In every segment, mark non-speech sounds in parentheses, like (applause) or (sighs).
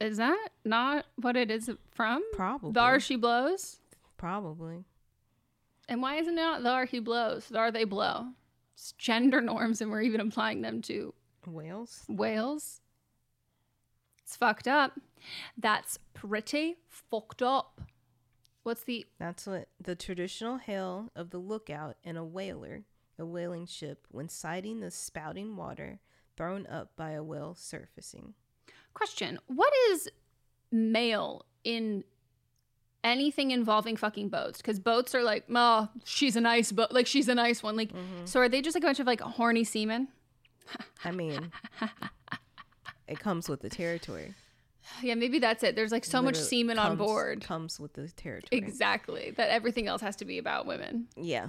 is that not what it is from? Probably. The R she blows. Probably. And why isn't it not the R he blows? The R they blow. It's gender norms, and we're even applying them to Whales? whales. It's fucked up. That's pretty fucked up. What's the That's what the traditional hail of the lookout and a whaler, a whaling ship, when sighting the spouting water thrown up by a whale surfacing. Question? What is male in anything involving fucking boats? Because boats are like, oh, she's a nice boat. Like she's a nice one. Like, mm-hmm. so are they just like a bunch of like horny seamen? I mean, it comes with the territory. Yeah, maybe that's it. There's like so much Literally semen on board. Comes with the territory. Exactly. That everything else has to be about women. Yeah.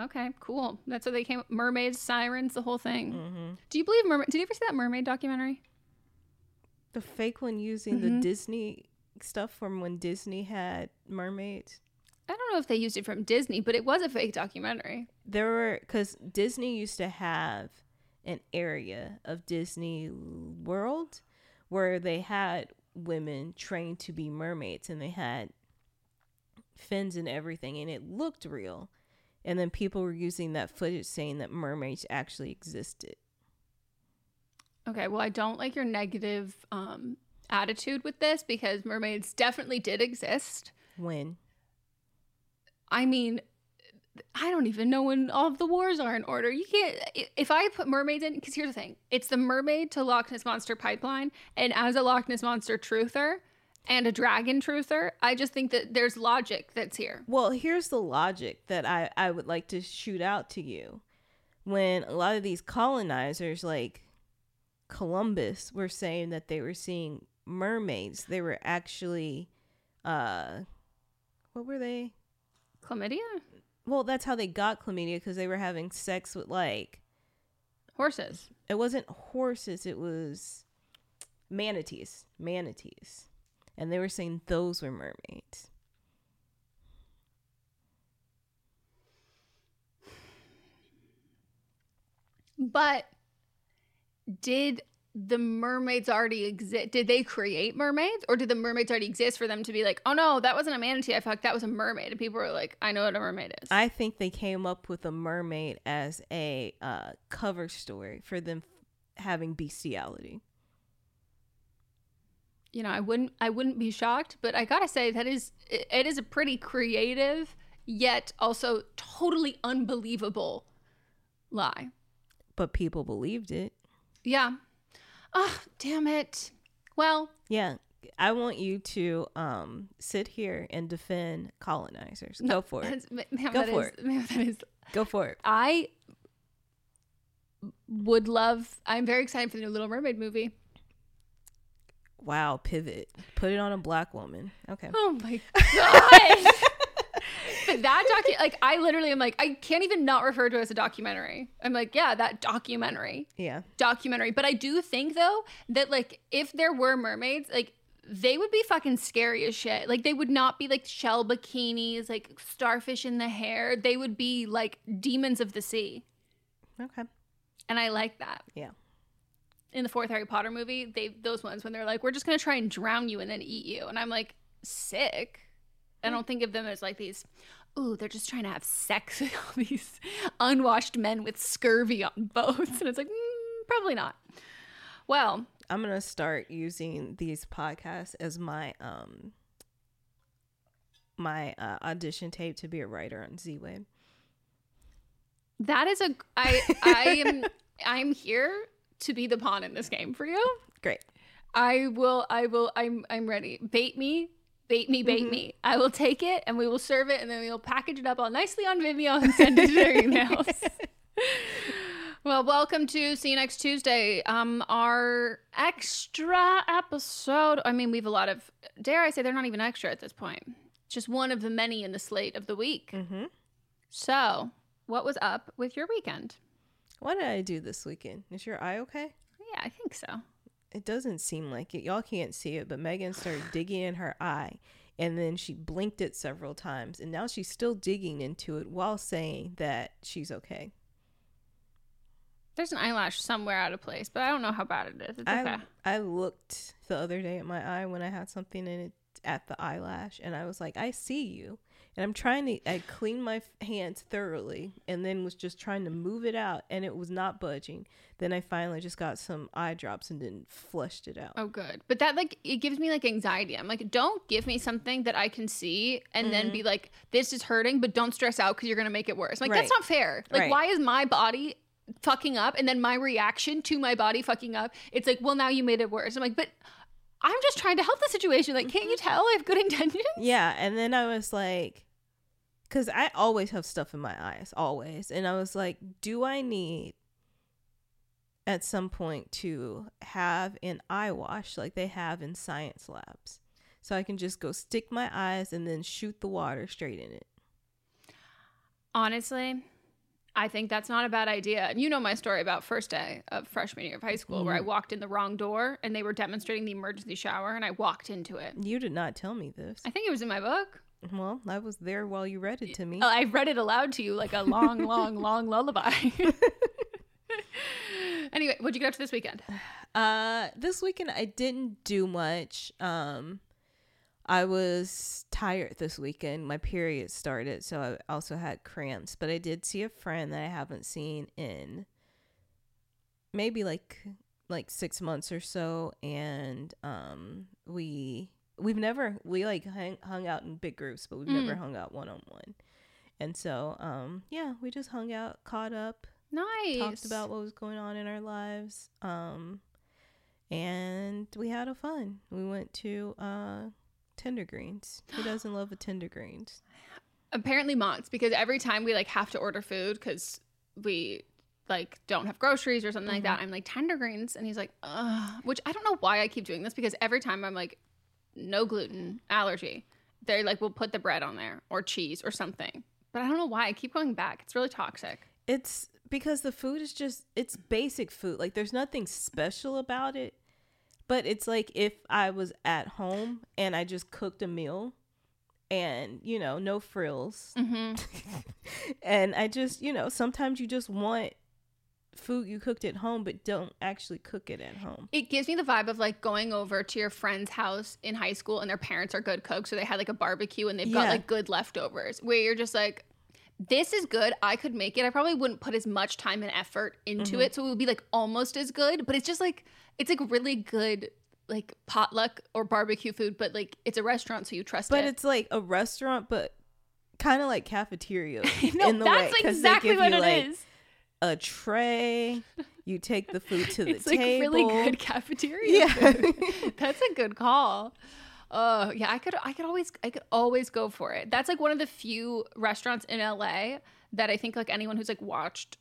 Okay, cool. That's what they came. Mermaids, sirens, the whole thing. Mm-hmm. Do you believe mermaid? Did you ever see that mermaid documentary? The fake one using Mhm. the Disney stuff from when Disney had mermaids. I don't know if they used it from Disney, but it was a fake documentary. There were because Disney used to have an area of Disney World where they had women trained to be mermaids and they had fins and everything and it looked real. And then people were using that footage saying that mermaids actually existed. Okay, well, I don't like your negative um, attitude with this because mermaids definitely did exist. When? I mean, I don't even know when all of the wars are in order. You can't. If I put mermaids in, because here's the thing: it's the mermaid to Loch Ness monster pipeline, and as a Loch Ness monster truther and a dragon truther, I just think that there's logic that's here. Well, here's the logic that I I would like to shoot out to you. When a lot of these colonizers, like Columbus, were saying that they were seeing mermaids, they were actually, uh, what were they? Chlamydia? Well, that's how they got chlamydia because they were having sex with like horses. It wasn't horses, it was manatees. Manatees. And they were saying those were mermaids. But did the mermaids already exist? Did they create mermaids, or did the mermaids already exist for them to be like, oh no, that wasn't a manatee. I like that was a mermaid, and people were like, I know what a mermaid is. I think they came up with a mermaid as a uh, cover story for them f- having bestiality. You know, I wouldn't, I wouldn't be shocked, but I gotta say that is, it, is a pretty creative yet also totally unbelievable lie. But people believed it. Yeah. Oh, damn it. Well, yeah. I want you to um, sit here and defend colonizers. Go for it. Man, Go for is- it. man, that is- Go for it. I would love. I'm very excited for the new Little Mermaid movie. Wow, pivot. Put it on a black woman. Okay. Oh my god! (laughs) but that docu, like, I literally am like, I can't even not refer to it as a documentary. I'm like, yeah, that documentary, Yeah. documentary. But I do think though that like, if there were mermaids, like. They would be fucking scary as shit. Like they would not be like shell bikinis, like starfish in the hair. They would be like demons of the sea. Okay. And I like that. Yeah. In the fourth Harry Potter movie, they those ones when they're like, "We're just gonna try and drown you and then eat you," and I'm like, sick. I don't think of them as like these. Ooh, they're just trying to have sex (laughs) with all these unwashed men with scurvy on (laughs) boats, and it's like, mm, probably not. Well, I'm gonna start using these podcasts as my um my uh, audition tape to be a writer on Z Wave. that is a I I am (laughs) I'm here to be the pawn in this game for you. Great. I will I will I'm I'm ready. Bait me, bait me, bait me. I will take it and we will serve it and then we'll package it up all nicely on Vimeo and send it to their emails. (laughs) well, welcome to see you next Tuesday. Um our extra episode. I mean, we have a lot of dare I say they're not even extra at this point. Just one of the many in the slate of the week. Mm-hmm. So, what was up with your weekend? What did I do this weekend? Is your eye okay? Yeah, I think so. It doesn't seem like it. Y'all can't see it, but Megan started digging in her eye and then she blinked it several times and now she's still digging into it while saying that she's okay. There's an eyelash somewhere out of place, but I don't know how bad it is. It's I okay. I looked the other day at my eye when I had something in it at the eyelash and I was like, I see you. And I'm trying to I cleaned my hands thoroughly and then was just trying to move it out and it was not budging. Then I finally just got some eye drops and then flushed it out. Oh, good. But that like it gives me like anxiety. I'm like, don't give me something that I can see and then Mm-hmm. be like, this is hurting, but don't stress out because you're gonna make it worse. Like that's not fair. Like, Right. why is my body fucking up and then my reaction to my body fucking up? It's like, well, now you made it worse. I'm like, but I'm just trying to help the situation. Like, can't you tell I have good (laughs) intentions? Yeah, and then I was like, because I always have stuff in my eyes, always. And I was like, do I need at some point to have an eye wash like they have in science labs? So I can just go stick my eyes and then shoot the water straight in it. Honestly, I think that's not a bad idea. And you know my story about first day of freshman year of high school where I Mhm. walked in the wrong door and they were demonstrating the emergency shower and I walked into it. You did not tell me this. I think it was in my book. Well, I was there while you read it to me. Oh, I read it aloud to you like a long, (laughs) long, long lullaby. (laughs) anyway, what'd you get up to this weekend? (sighs) Uh, this weekend I didn't do much. Um, I was tired this weekend. My period started, so I also had cramps. But I did see a friend that I haven't seen in maybe like like six months or so, and um, we we've never we like hung, hung out in big groups, but we've never Mm. hung out one on one. And so, um, yeah, we just hung out, caught up, Nice. talked about what was going on in our lives. Um, and we had a fun. We went to uh Tender Greens. Who (gasps) doesn't love a Tender Greens? apparently Mott's because every time we like have to order food because we like don't have groceries or something like that, I'm like tender greens, and he's like, Ugh. which I don't know why I keep doing this because every time I'm like, no gluten allergy, they're like, we'll put the bread on there or cheese or something, but I don't know why I keep going back. It's really toxic. It's because the food is just it's basic food. Like there's nothing special about it. But it's like if I was at home and I just cooked a meal and, you know, no frills. Mm-hmm. (laughs) and I just, you know, sometimes you just want food you cooked at home but don't actually cook it at home. It gives me the vibe of like going over to your friend's house in high school and their parents are good cooks, so they had like a barbecue and they've got like good leftovers where you're just like, this is good. I could make it. I probably wouldn't put as much time and effort into Mhm. it, so it would be like almost as good. But it's just like it's like really good like potluck or barbecue food, but like it's a restaurant, so you trust But it. it's like a restaurant but kind of like cafeteria (laughs) No, in the that's way exactly what it like, is. A tray, you take the food to (laughs) the table. it's like really good cafeteria. Yeah. food. (laughs) That's a good call. Oh yeah, I could I could always I could always go for it. That's like one of the few restaurants in LA that I think like anyone who's like watched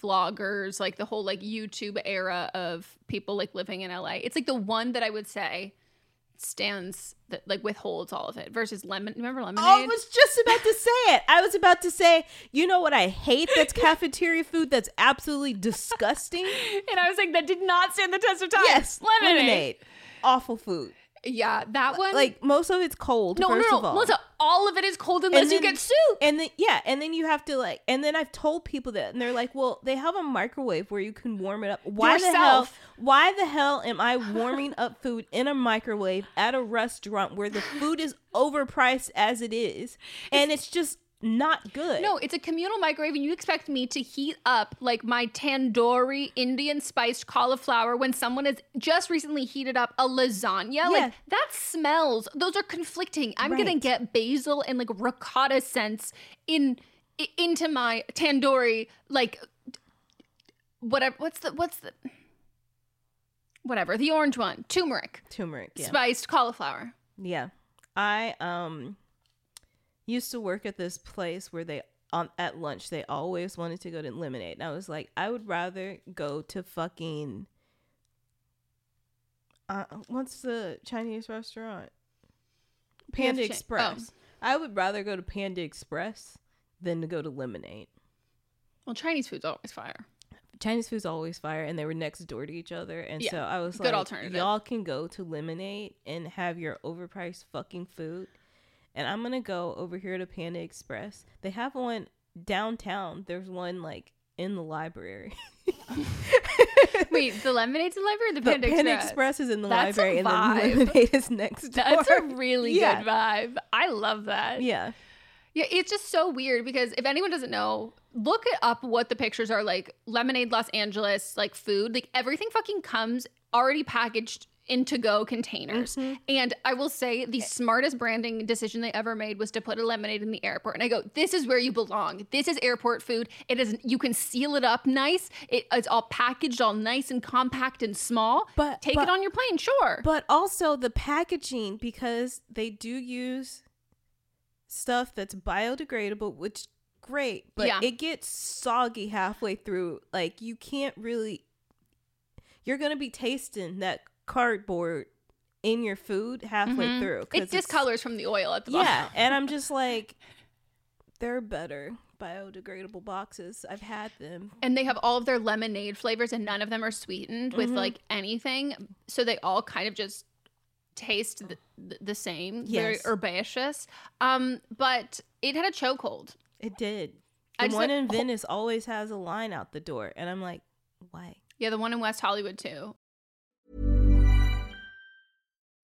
vloggers, like the whole like YouTube era of people like living in LA. It's like the one that I would say stands that like withholds all of it versus lemon remember lemonade? I was just about to say it. I was about to say, you know what I hate that's (laughs) cafeteria food that's absolutely disgusting? and I was like, that did not stand the test of time. Yes, lemonade. Awful food. Yeah, that one. Like most of it's cold. no, no, first no, of all. Melissa, all of it is cold unless And you get soup. And then yeah, and then you have to like, and then I've told people that, and they're like, "Well, they have a microwave where you can warm it up. Why the hell? Why the hell am I warming up food in a microwave at a restaurant where the food is overpriced as it is, and it's just not good? No, it's a communal microwave, and you expect me to heat up like my tandoori Indian spiced cauliflower when someone has just recently heated up a lasagna. Yeah. Like that smells. Those are conflicting. I'm gonna get basil and like ricotta scents in i- into my tandoori. Like whatever. What's the what's the whatever the orange one? Turmeric turmeric. Yeah. spiced cauliflower. Yeah. I um used to work at this place where they on at lunch they always wanted to go to Lemonade. And I was like, I would rather go to fucking uh what's the Chinese restaurant? Panda Express. oh. I would rather go to Panda Express than to go to Lemonade. Well, Chinese food's always fire. Chinese food's always fire, and they were next door to each other, and Yeah, so I was good like, alternative. "Y'all can go to Lemonade and have your overpriced fucking food, and I'm gonna go over here to Panda Express. They have one downtown. There's one like in the library. (laughs) Wait, the lemonade's in the library or the The Panda, Panda Express? Express is in the That's library, and then Lemonade is next door. (laughs) That's a really (laughs) Yeah. good vibe. I love that. Yeah. Yeah, it's just so weird because if anyone doesn't know, look it up what the pictures are like. Lemonade Los Angeles, like food, like everything fucking comes already packaged in to go containers. Mm-hmm. And I will say the smartest branding decision they ever made was to put a lemonade in the airport. And I go, this is where you belong. This is airport food. It is you can seal it up nice. It, it's all packaged all nice and compact and small. But take but- it on your plane, sure. But also the packaging because they do use stuff that's biodegradable, which great, but Yeah. it gets soggy halfway through. Like you can't really you're going to be tasting that cardboard in your food halfway Mhm. through. It discolors from the oil at the bottom. Yeah, and I'm just like they're better biodegradable boxes. I've had them. and they have all of their lemonade flavors and none of them are sweetened with Mhm. like anything so they all kind of just taste the, the, same very Yes. herbaceous um but it had a chokehold It did. The one like- in Venice always has a line out the door, and I'm like, why? yeah the one in west hollywood too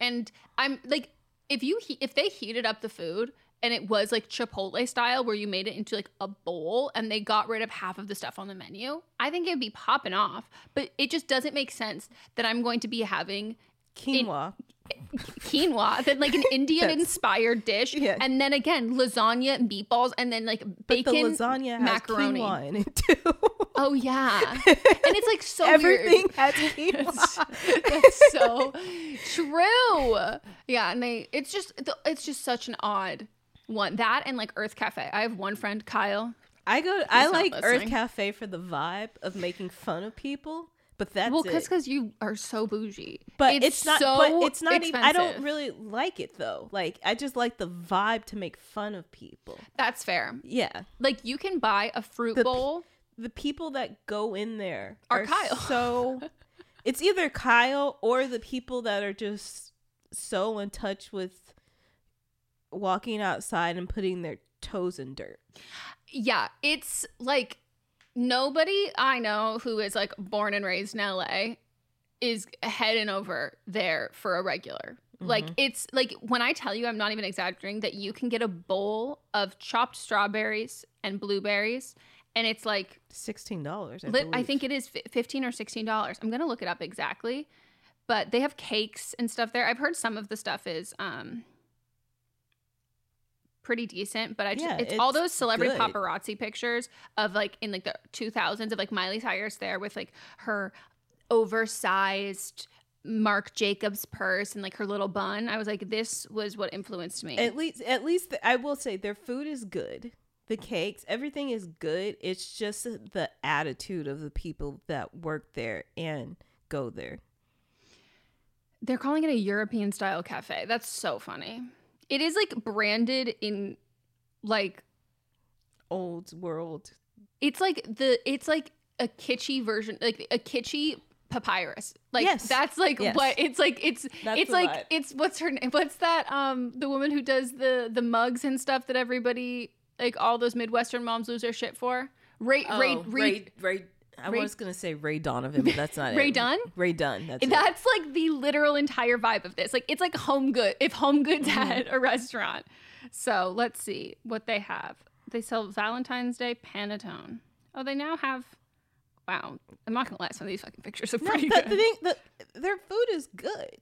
And I'm like if you he- if they heated up the food and it was like Chipotle style where you made it into like a bowl and they got rid of half of the stuff on the menu, I think it'd be popping off. But it just doesn't make sense that I'm going to be having Quinoa. Quinoa, then like an (laughs) Indian inspired dish, Yeah. and then again lasagna meatballs, and then like bacon lasagna macaroni. in it too. Oh yeah, (laughs) and it's like so Everything weird. has (laughs) quinoa. That's so true. Yeah, and they it's just it's just such an odd one. That and like Urth Caffé. I have one friend, Kyle. I go. I like Urth. Caffé for the vibe of making fun of people, but that's well, it. because you are so bougie. But it's, not. So but it's not. Even, I don't really like it though. Like I just like the vibe to make fun of people. That's fair. Yeah. Like you can buy a fruit The bowl. The people that go in there Are Kyle. So (laughs) it's either Kyle or the people that are just so in touch with walking outside and putting their toes in dirt. Yeah, it's like nobody I know who is like born and raised in LA is heading over there for a regular. Like Mm-hmm. it's like when I tell you I'm not even exaggerating that you can get a bowl of chopped strawberries and blueberries and it's like Sixteen dollars. I, I think it is fi- 15 or 16 dollars. I'm going to look it up exactly. But they have cakes and stuff there. I've heard some of the stuff is um pretty decent, but I just Yeah, it's, all those celebrity good. paparazzi pictures of like in like the 2000s of like Miley Cyrus there with like her oversized Marc Jacobs purse and like her little bun. I was like this was what influenced me. At least, at least I will say their food is good. The cakes, everything is good. It's just the attitude of the people that work there and go there. They're calling it a European style cafe. That's so funny. It is like branded in like Old world. it's like the it's like a kitschy version like a kitschy papyrus like Yes. that's like Yes. what it's like it's That's it's like vibe. it's what's her name what's that um the woman who does the the mugs and stuff that everybody like all those midwestern moms lose their shit for ray ray, Oh, ray, Ray, Ray. I Ray- was gonna say Ray Donovan, but that's not (laughs) Ray it. Dunn? Rae Dunn. That's it. that's like the literal entire vibe of this like it's like home good if home goods Mm-hmm. had a restaurant so let's see what they have they sell valentine's day panettone oh they now have wow i'm not gonna lie some of these fucking pictures are No, pretty the, good the thing, the, their food is good.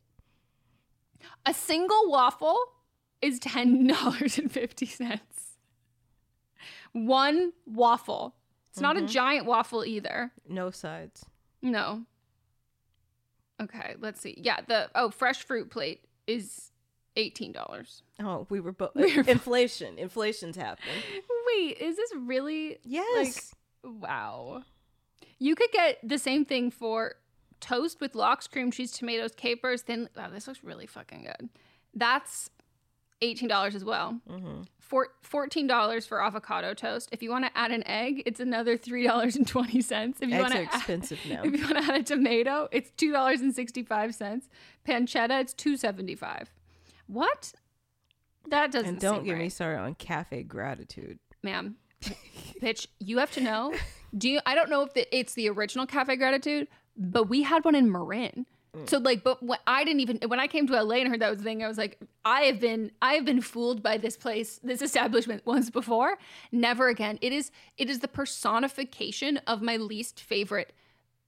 A single waffle is ten dollars and fifty cents. One waffle. It's not a Mm-hmm. giant waffle either. No sides. No. Okay, let's see. Yeah, the oh fresh fruit plate is eighteen dollars. Oh, we were both (laughs) inflation. Inflation's happening. Wait, is this really? Yes. Like, wow. You could get the same thing for toast with lox, cream cheese, tomatoes, capers. Then wow, this looks really fucking good. That's eighteen dollars as well. Mm-hmm. For fourteen dollars for avocado toast. If you want to add an egg, it's another three dollars and twenty cents. If you Eggs want are to expensive (laughs) now. If you want to add a tomato, it's two dollars and sixty five cents. Pancetta, it's two seventy five. What? That doesn't. And don't get me right started on cafe gratitude. ma'am (laughs) bitch you have to know do you i don't know if the, it's the original cafe gratitude but we had one in marin So like, but when I didn't even when I came to LA and heard that was the thing, I was like, I have been I have been fooled by this place, this establishment once before. Never again. It is it is the personification of my least favorite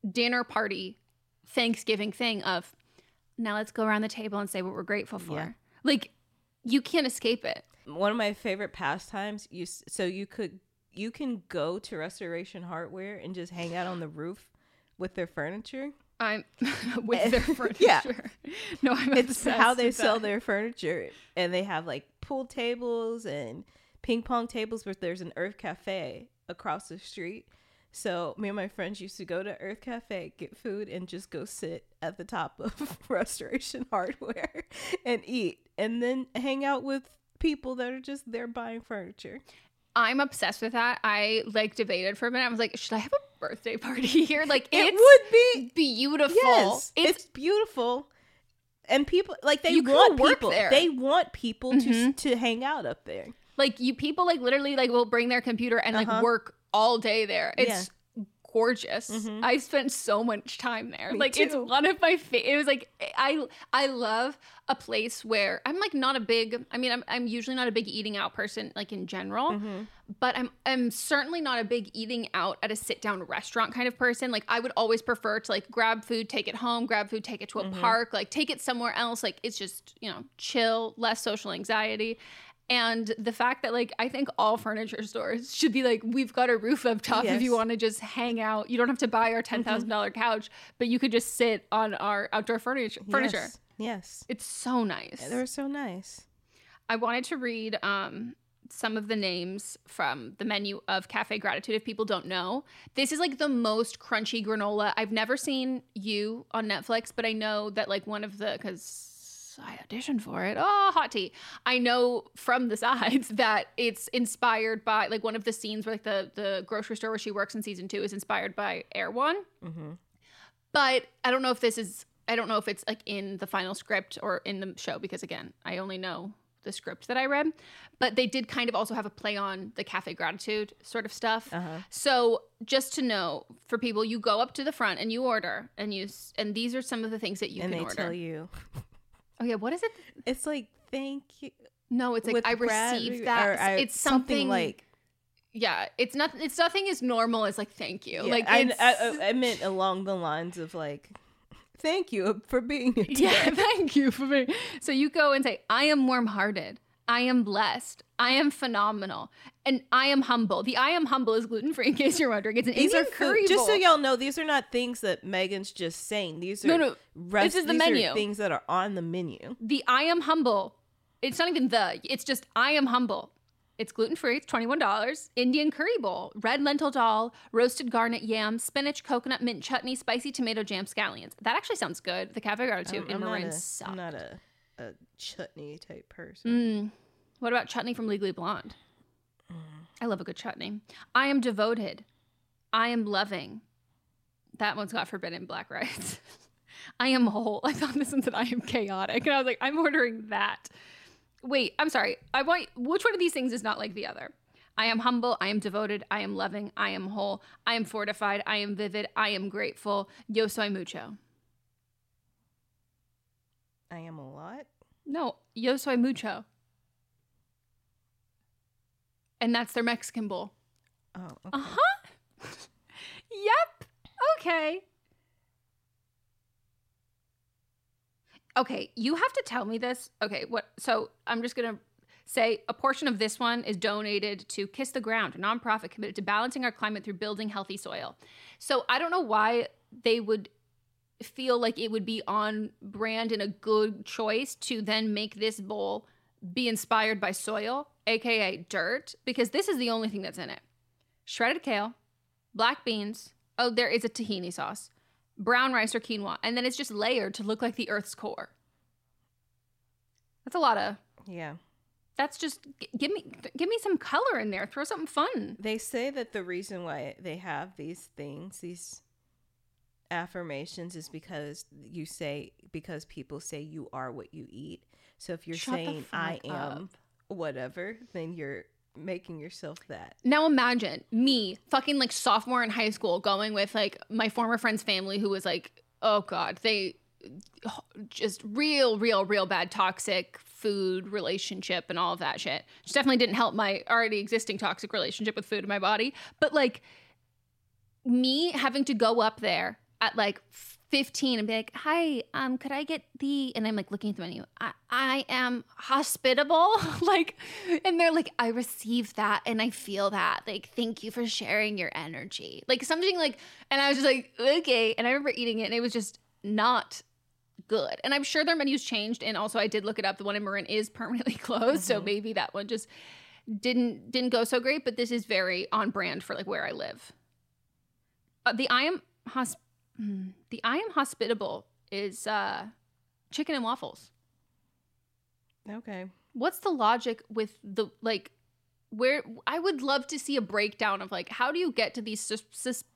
dinner party Thanksgiving thing of now let's go around the table and say what we're grateful for. Yeah. Like you can't escape it. One of my favorite pastimes. You so you could you can go to Restoration Hardware and just hang out on the roof with their furniture. I'm (laughs) with their (laughs) furniture. Yeah. (laughs) No, I'm it's how they sell that. their furniture, and they have like pool tables and ping pong tables. But there's an Urth Caffé across the street. So me and my friends used to go to Urth Caffé, get food, and just go sit at the top of Restoration Hardware and eat, and then hang out with people that are just there buying furniture. I'm obsessed with that. I like debated for a minute. I was like, should I have a birthday party (laughs) here? Like It would be beautiful. Yes, It's, it's, beautiful, and people like they want people. there. They want people to Mhm. to hang out up there. like you people like literally like will bring their computer and like Uh-huh. work all day there. It's Yeah. Gorgeous. Mhm. I've spent so much time there. Me like it's one of my favorite. it was like I I love a place where I'm like not a big I mean I'm I'm usually not a big eating out person like in general. Mm-hmm. But I'm I'm certainly not a big eating out at a sit down restaurant kind of person. Like I would always prefer to like grab food, take it home, grab food, take it to a Mhm. park, like take it somewhere else. Like it's just, you know, chill, less social anxiety. And the fact that like I think all furniture stores should be like, we've got a roof up top if you want to just hang out. You don't have to buy our $10,000 couch, but you could just sit on our outdoor furniture furniture. Yes. yes. It's so nice. They're so nice. I wanted to read um, some of the names from the menu of Cafe Gratitude if people don't know. This is like the most crunchy granola. I've never seen you on Netflix, but I know that like one of the because I auditioned for it. Oh, hot tea. I know from the (laughs) sides that it's inspired by like one of the scenes where like the the grocery store where she works in season two is inspired by Erewhon Mm-hmm. but I don't know if this is I don't know if it's like in the final script or in the show because again, I only know the script that I read. But they did kind of also have a play on the cafe gratitude sort of stuff. Uh-huh. So just to know for people, you go up to the front and you order and you s- and these are some of the things that you and can they order. tell you. (laughs) Oh yeah, what is it? It's like thank you. No, it's like I Brad- received that. I- it's something, like yeah, it's not. It's nothing as normal as like thank you. yeah, like I, I, I meant along the lines of like thank you for being here (laughs) today. Yeah, thank you for being. So you go and say, I am warm hearted. I am blessed. I am phenomenal. And I am humble. The I am humble is gluten free, in case you're wondering. It's an These Indian are curry food. Just so y'all know, these are not things that Megan's just saying. These are No, no, rest- this is the these are menu. things that are on the menu. The I am humble. It's not even the, it's just I am humble. It's gluten free. It's $21. Indian curry bowl, red lentil dal, roasted garnet yam, spinach, coconut, mint chutney, spicy tomato jam, scallions. That actually sounds good. The cafe gratitude I'm, in Marin sucked. I'm not a, a chutney type person. Mm. What about chutney from Legally Blonde? Mm. I love a good chutney. I am devoted. I am loving. That one's got forbidden black rice. I am whole. I thought this one said I am chaotic. And I was like, I'm ordering that. Wait, I'm sorry. I want which one of these things is not like the other? I am humble, I am devoted, I am loving, I am whole, I am fortified, I am vivid, I am grateful. Yo soy mucho. I am a lot. No, yo soy mucho. And that's their Mexican bowl. Oh, okay. Uh huh. (laughs) yep. Okay. Okay, you have to tell me this. Okay, what? So I'm just gonna say a portion of this one is donated to Kiss the Ground, a nonprofit committed to balancing our climate through building healthy soil. So I don't know why they would feel like it would be on brand and a good choice to then make this bowl be inspired by soil, aka dirt, because this is the only thing that's in it shredded kale, black beans. Oh, there is a tahini sauce, brown rice or quinoa, and then it's just layered to look like the Earth's core. That's a lot of. Yeah. That's just g- give me give me some color in there. Throw something fun. They say that the reason why they have these things, these affirmations, is because you say because people say you are what you eat. So if you're Shut saying I am up. whatever, then you're making yourself that. Now imagine me, fucking like sophomore in high school, going with like my former friend's family who was like, oh god, they just real, real, real bad toxic food relationship and all of that shit. Which definitely didn't help my already existing toxic relationship with food in my body. But like me having to go up there at like 15 and be like, hi, um, could I get the, and I'm like looking at the menu, I, I am hospitable. (laughs) like, and they're like, I received that and I feel that. Like, thank you for sharing your energy. Like something like, and I was just like, okay. And I remember eating it and it was just not good. And I'm sure their menus changed. And also I did look it up. The one in Marin is permanently (laughs) closed. Mm-hmm. So maybe that one just didn't, didn't go so great, but this is very on brand for like where I live. Uh, the I am hospitable Mm. The I am hospitable is uh, chicken and waffles. Okay. What's the logic with the like? Where I would love to see a breakdown of like how do you get to these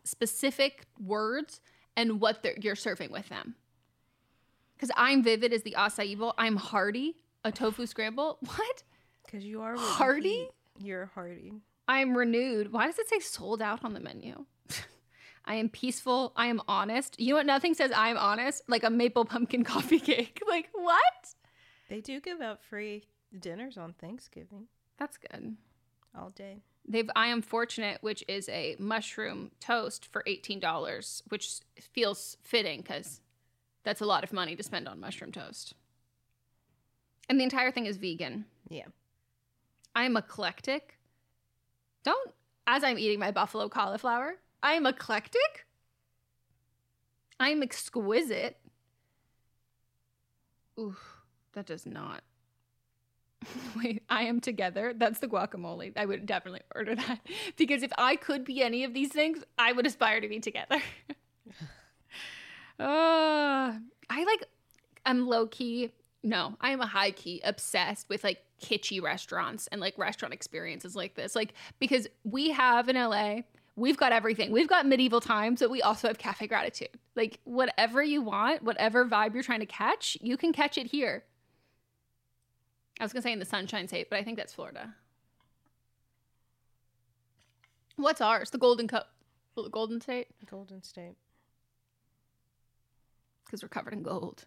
specific words and what you're serving with them. Because I'm vivid as the acai bowl. I'm hearty, a tofu scramble. (laughs) What? Because you are hearty. You're hearty. I'm renewed. Why does it say sold out on the menu? I am peaceful. I am honest. You know what? Nothing says I am honest like a maple pumpkin (laughs) coffee cake. (laughs) Like, what? They do give out free dinners on Thanksgiving. That's good. All day. They've I am fortunate, which is a mushroom toast for $18, which feels fitting because that's a lot of money to spend on mushroom toast. And the entire thing is vegan. Yeah. I am eclectic. Don't, as I'm eating my buffalo cauliflower, I am eclectic. I am exquisite. Ooh, that does not. (laughs) Wait, I am together. That's the guacamole. I would definitely order that (laughs) because if I could be any of these things, I would aspire to be together. (laughs) uh, I like, I'm low key. No, I am a high key obsessed with like kitschy restaurants and like restaurant experiences like this. Like, because we have in LA, we've got everything. We've got medieval times, but we also have cafe gratitude. Like whatever you want, whatever vibe you're trying to catch, you can catch it here. I was gonna say in the Sunshine State, but I think that's Florida. What's ours? The Golden Cup, Golden State. Golden State. Because we're covered in gold.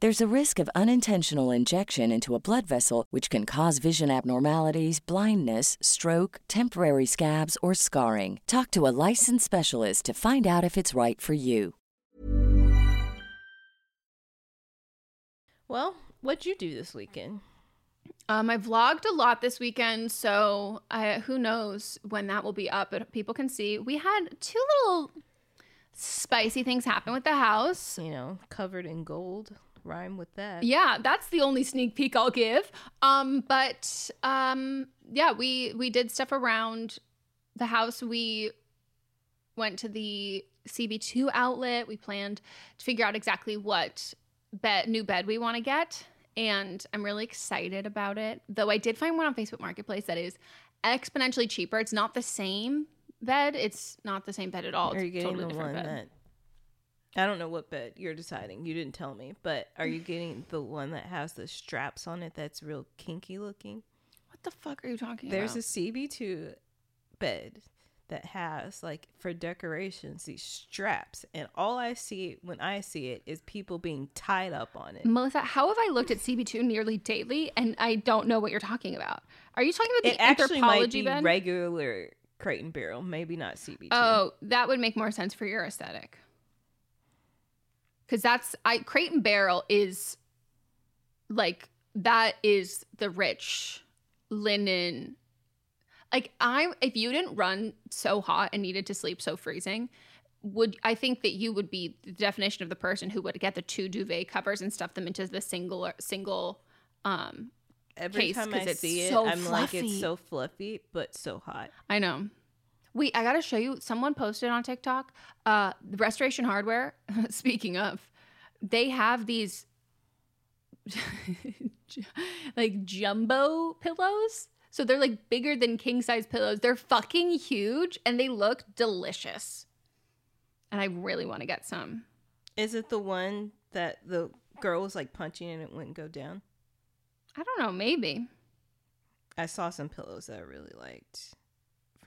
There's a risk of unintentional injection into a blood vessel, which can cause vision abnormalities, blindness, stroke, temporary scabs, or scarring. Talk to a licensed specialist to find out if it's right for you. Well, what'd you do this weekend? Um, I vlogged a lot this weekend, so I, who knows when that will be up, but people can see. We had two little spicy things happen with the house. You know, covered in gold. Rhyme with that. Yeah, that's the only sneak peek I'll give. Um, but um, yeah, we we did stuff around the house. We went to the CB2 outlet. We planned to figure out exactly what bed new bed we want to get, and I'm really excited about it. Though I did find one on Facebook Marketplace that is exponentially cheaper. It's not the same bed. It's not the same bed at all. Are you It's getting totally the different one bed. that? I don't know what bed you're deciding. You didn't tell me, but are you getting the one that has the straps on it? That's real kinky looking. What the fuck are you talking about? There's about? a CB2 bed that has like for decorations these straps, and all I see when I see it is people being tied up on it. Melissa, how have I looked at CB2 nearly daily and I don't know what you're talking about? Are you talking about the It actually might Anthropologie be bed? regular Crate and Barrel, maybe not CB2. Oh, that would make more sense for your aesthetic. Cause that's I crate and barrel is like that is the rich linen. Like I if you didn't run so hot and needed to sleep so freezing, would I think that you would be the definition of the person who would get the two duvet covers and stuff them into the single single um Every case time I it's see it, so I'm like, it's so fluffy, but so hot. I know. Wait, I gotta show you. Someone posted on TikTok. Uh, the Restoration Hardware. (laughs) Speaking of, they have these (laughs) like jumbo pillows. So they're like bigger than king size pillows. They're fucking huge and they look delicious. And I really want to get some. Is it the one that the girl was like punching and it wouldn't go down? I don't know. Maybe. I saw some pillows that I really liked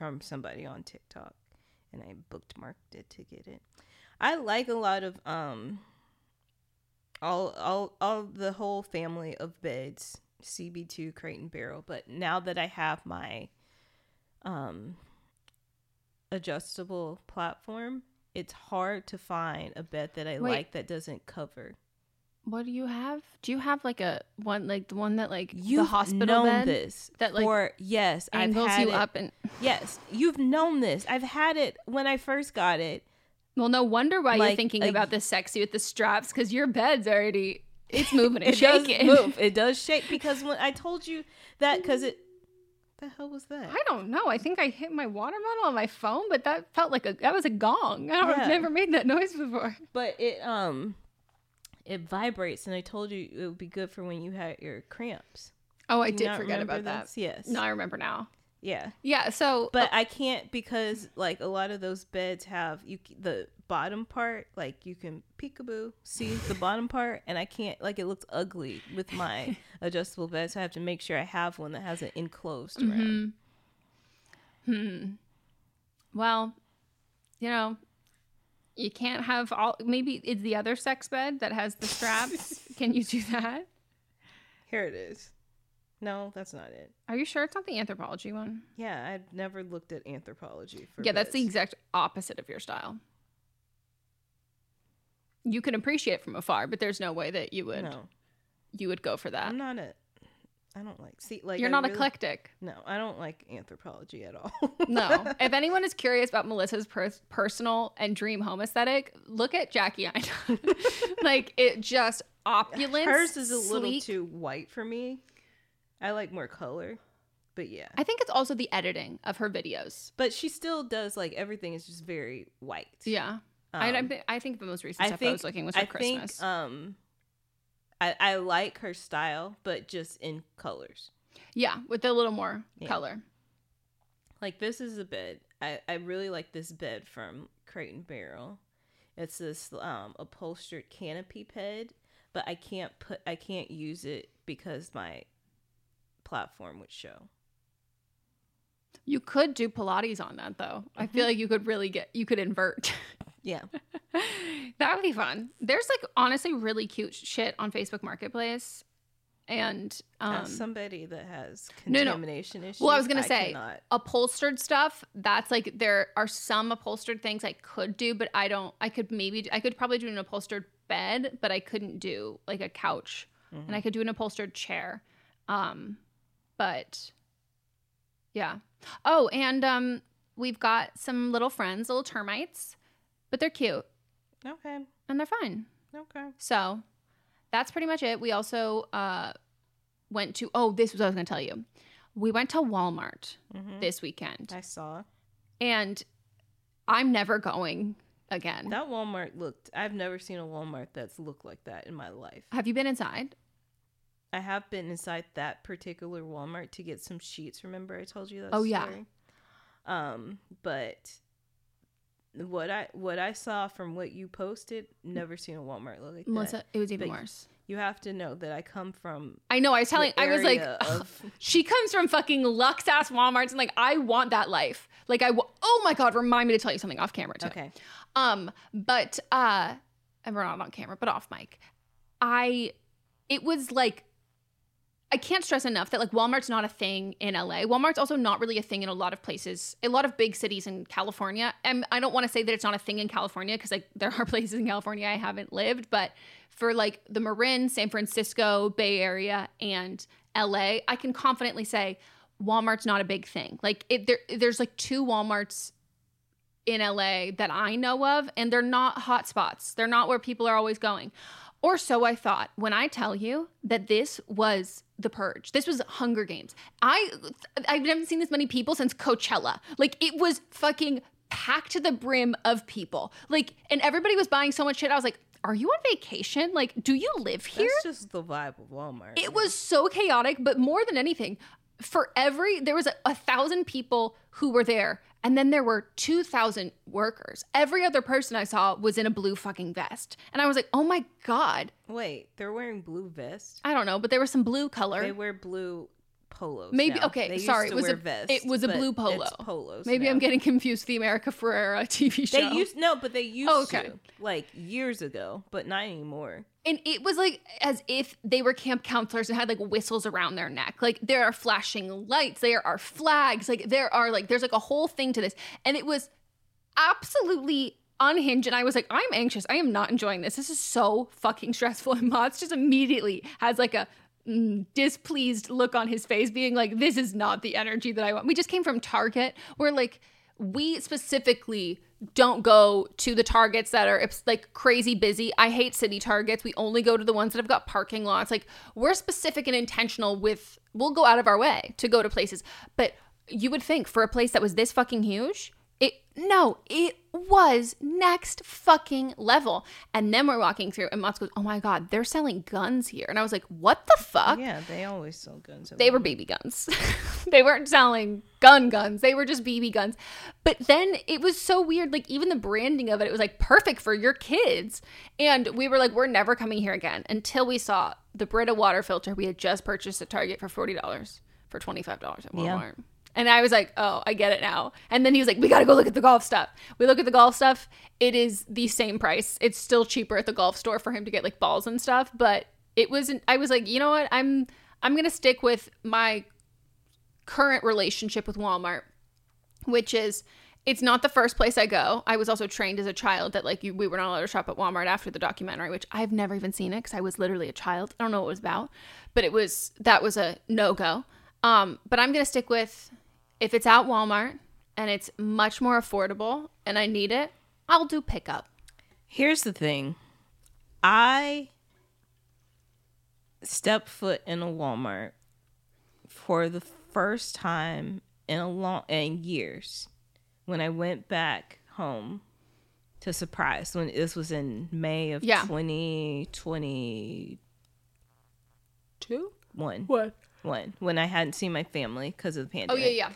from somebody on TikTok and I bookmarked it to get it. I like a lot of um all all all the whole family of beds, CB2 crate and barrel, but now that I have my um adjustable platform, it's hard to find a bed that I Wait. like that doesn't cover. What do you have? Do you have like a one like the one that like the You've hospital known bed this that like for yes, angles I've had you it. up and Yes, you've known this. I've had it when I first got it. Well, no wonder why you're thinking a- about the sexy with the straps because your bed's already it's moving and (laughs) It does move. It does (laughs) shake because when I told you that, because it. The hell was that? I don't know. I think I hit my water bottle on my phone, but that felt like a that was a gong. I don't, Yeah. I've never made that noise before. But it um, it vibrates, and I told you it would be good for when you had your cramps. Oh, I Do did forget about that. Yes. No, I remember now. Yeah. Yeah. So, But I can't because like a lot of those beds have you the bottom part like you can peekaboo see the bottom part and I can't like it looks ugly with my (laughs) adjustable bed so I have to make sure I have one that has an enclosed around. Hmm. Hmm. Well, you know, you can't have all. Maybe it's the other sex bed that has the straps. (laughs) Can you do that? Here it is. No, that's not it. Are you sure it's not the Anthropologie one? Yeah, I've never looked at Anthropologie for yeah, that's the exact opposite of your style. You can appreciate it from afar, but there's no way that you would No. you would go for that. I'm not a I don't like see like You're I not really- eclectic. No, I don't like Anthropologie at all. (laughs) No. (laughs) if anyone is curious about Melissa's pers- personal and dream home aesthetic, look at Jackie Aina. (laughs) like it just opulence. Hers is a little too white for me. I like more color. But yeah. I think it's also the editing of her videos. But she still does like everything is just very white. Yeah. I, I, Um, I think the most recent I stuff I was looking was for I Christmas. Think, um I, I like her style, but just in colors. yeah, with a little more Yeah. color. Like this is a bed. I, I really like this bed from Crate and Barrel. It's this um upholstered canopy bed, but I can't put I can't use it because my platform would show. You could do Pilates on that though. I feel like you could really get you could invert. (laughs) Yeah. (laughs) that would be fun. There's like honestly really cute shit on Facebook Marketplace. And um As somebody that has no, no. contamination issues. Well, I was gonna say cannot- upholstered stuff. That's like there are some upholstered things I could do, but I don't. I could maybe I could probably do an upholstered bed, but I couldn't do like a couch, and I could do an upholstered chair. Um, but yeah. Oh, and um, we've got some little friends, little termites, but they're cute Okay. and they're fine. Okay. So that's pretty much it. We also uh, went to, oh, this was what I was going to tell you. We went to Walmart Mhm. this weekend I saw. and I'm never going again. That Walmart looked I've never seen a Walmart that's looked like that in my life. Have you been inside? I have been inside that particular Walmart to get some sheets. Remember I told you that Oh, yeah. Um, but what I what I saw from what you posted, never seen a Walmart look like Melissa, that. it was even But worse. You have to know that I come from I know. I was telling, I was like, of- (laughs) she comes from fucking Lux ass Walmarts, and like, I want that life. Like, I, wa- oh my god, remind me to tell you something off camera too. Okay. Um, but uh, and we're not on camera, but off mic. I, it was like, I can't stress enough that like Walmart's not a thing in LA. Walmart's also not really a thing in a lot of places, a lot of big cities in California. And I don't want to say that it's not a thing in California because like there are (laughs) places in California I haven't lived, but for like the Marin, San Francisco, Bay Area, and LA, I can confidently say Walmart's not a big thing. Like it, there, there's like two Walmarts in LA that I know of, and they're not hot spots. They're not where people are always going. Or so I thought when I tell you that this was the purge. This was Hunger Games. I I haven't seen this many people since Coachella. Like it was fucking packed to the brim of people. Like and everybody was buying so much shit. I was like, "Are you on vacation? Like do you live here?" That's just the vibe of Walmart. It was so chaotic, but more than anything, for every there was a, a thousand people who were there, and then there were two thousand workers. Every other person I saw was in a blue fucking vest, and I was like, "Oh my god!" Wait, they're wearing blue vests. I don't know, but there was some blue color. They wear blue polos. Maybe now. okay. They sorry, it was a vests, it was a blue polo. Polos. Maybe now. I'm getting confused with the America (laughs) Ferrera TV show. They used no, but they used Oh, okay. to like years ago, but not anymore. And it was like as if they were camp counselors and had like whistles around their neck. Like there are flashing lights, there are flags, like there are like there's like a whole thing to this. And it was absolutely unhinged. And I was like, I'm anxious. I am not enjoying this. This is so fucking stressful. (laughs) And Mats just immediately has like a Mm, displeased look on his face, being like, this is not the energy that I want. We just came from Target where like we specifically don't go to the targets that are like crazy busy. I hate city targets. We only go to the ones that have got parking lots. Like we're specific and intentional with we'll go out of our way to go to places. But you would think for a place that was this fucking huge, it no, it was next fucking level. And then we're walking through and Mats goes, "Oh my god, they're selling guns here." And I was like, "What the fuck?" Yeah, they always sell guns. They were Walmart. BB guns. (laughs) they weren't selling gun guns. They were just BB guns. But then it was so weird. Like even the branding of it, it was like perfect for your kids. And we were like, we're never coming here again until we saw the Brita water filter we had just purchased at Target for forty dollars for twenty five dollars at Yeah. And I was like, oh, I get it now. And then he was like, we got to go look at the golf stuff. We look at the golf stuff. It is the same price. It's still cheaper at the golf store for him to get like balls and stuff. But it wasn't, I was like, you know what? I'm, I'm going to stick with my current relationship with Walmart, which is it's not the first place I go. I was also trained as a child that like you, we were not allowed to shop at Walmart after the documentary, which I've never even seen it because I was literally a child. I don't know what it was about, but it was that was a no go. Um, but I'm gonna stick with if it's at Walmart and it's much more affordable and I need it, I'll do pickup. Here's the thing. I stepped foot in a Walmart for the first time in a long in years when I went back home to surprise when this was in May of Yeah. 2022 one What? one when I hadn't seen my family because of the pandemic. Oh yeah, yeah.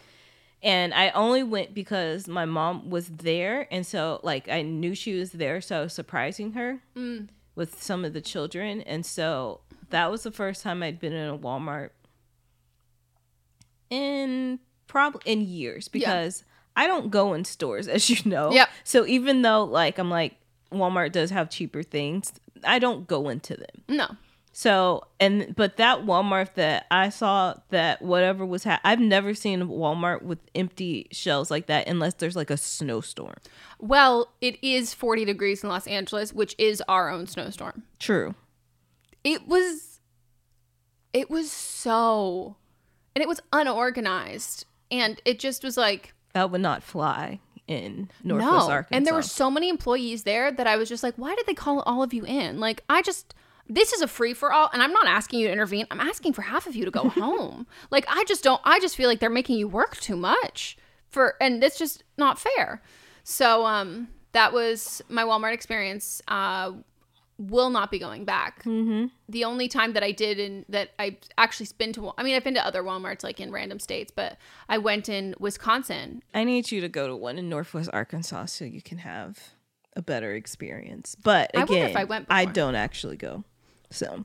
And I only went because my mom was there, and so like I knew she was there, so I was surprising her Mm. with some of the children, and so that was the first time I'd been in a Walmart in probably in years because I don't go in stores, (laughs) as you know. Yep. So even though like I'm like Walmart does have cheaper things, I don't go into them. No. So and but that Walmart that I saw that whatever was ha- I've never seen a Walmart with empty shelves like that unless there's like a snowstorm. Well, it is 40 degrees in Los Angeles, which is our own snowstorm. True. It was it was so and it was unorganized and it just was like That would not fly in Northwest no. Arkansas. And there were so many employees there that I was just like, why did they call all of you in? Like, I just, this is a free for all. And I'm not asking you to intervene. I'm asking for half of you to go (laughs) home. Like, I just don't, I just feel like they're making you work too much for, and it's just not fair. So, um, that was my Walmart experience. Uh, will not be going back. Mm-hmm. The only time that I did and that I actually been to, I mean, I've been to other Walmarts like in random states, but I went in Wisconsin I need you to go to one in Northwest Arkansas so you can have a better experience. But I again, if I went I don't actually go. So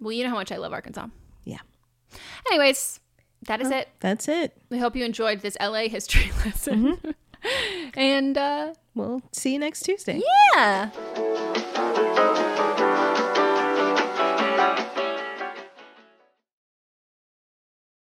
Well, you know how much I love Arkansas. Yeah. Anyways, that is Well, it. That's it. We hope you enjoyed this LA history (laughs) lesson. and uh we'll see you next Tuesday. Yeah.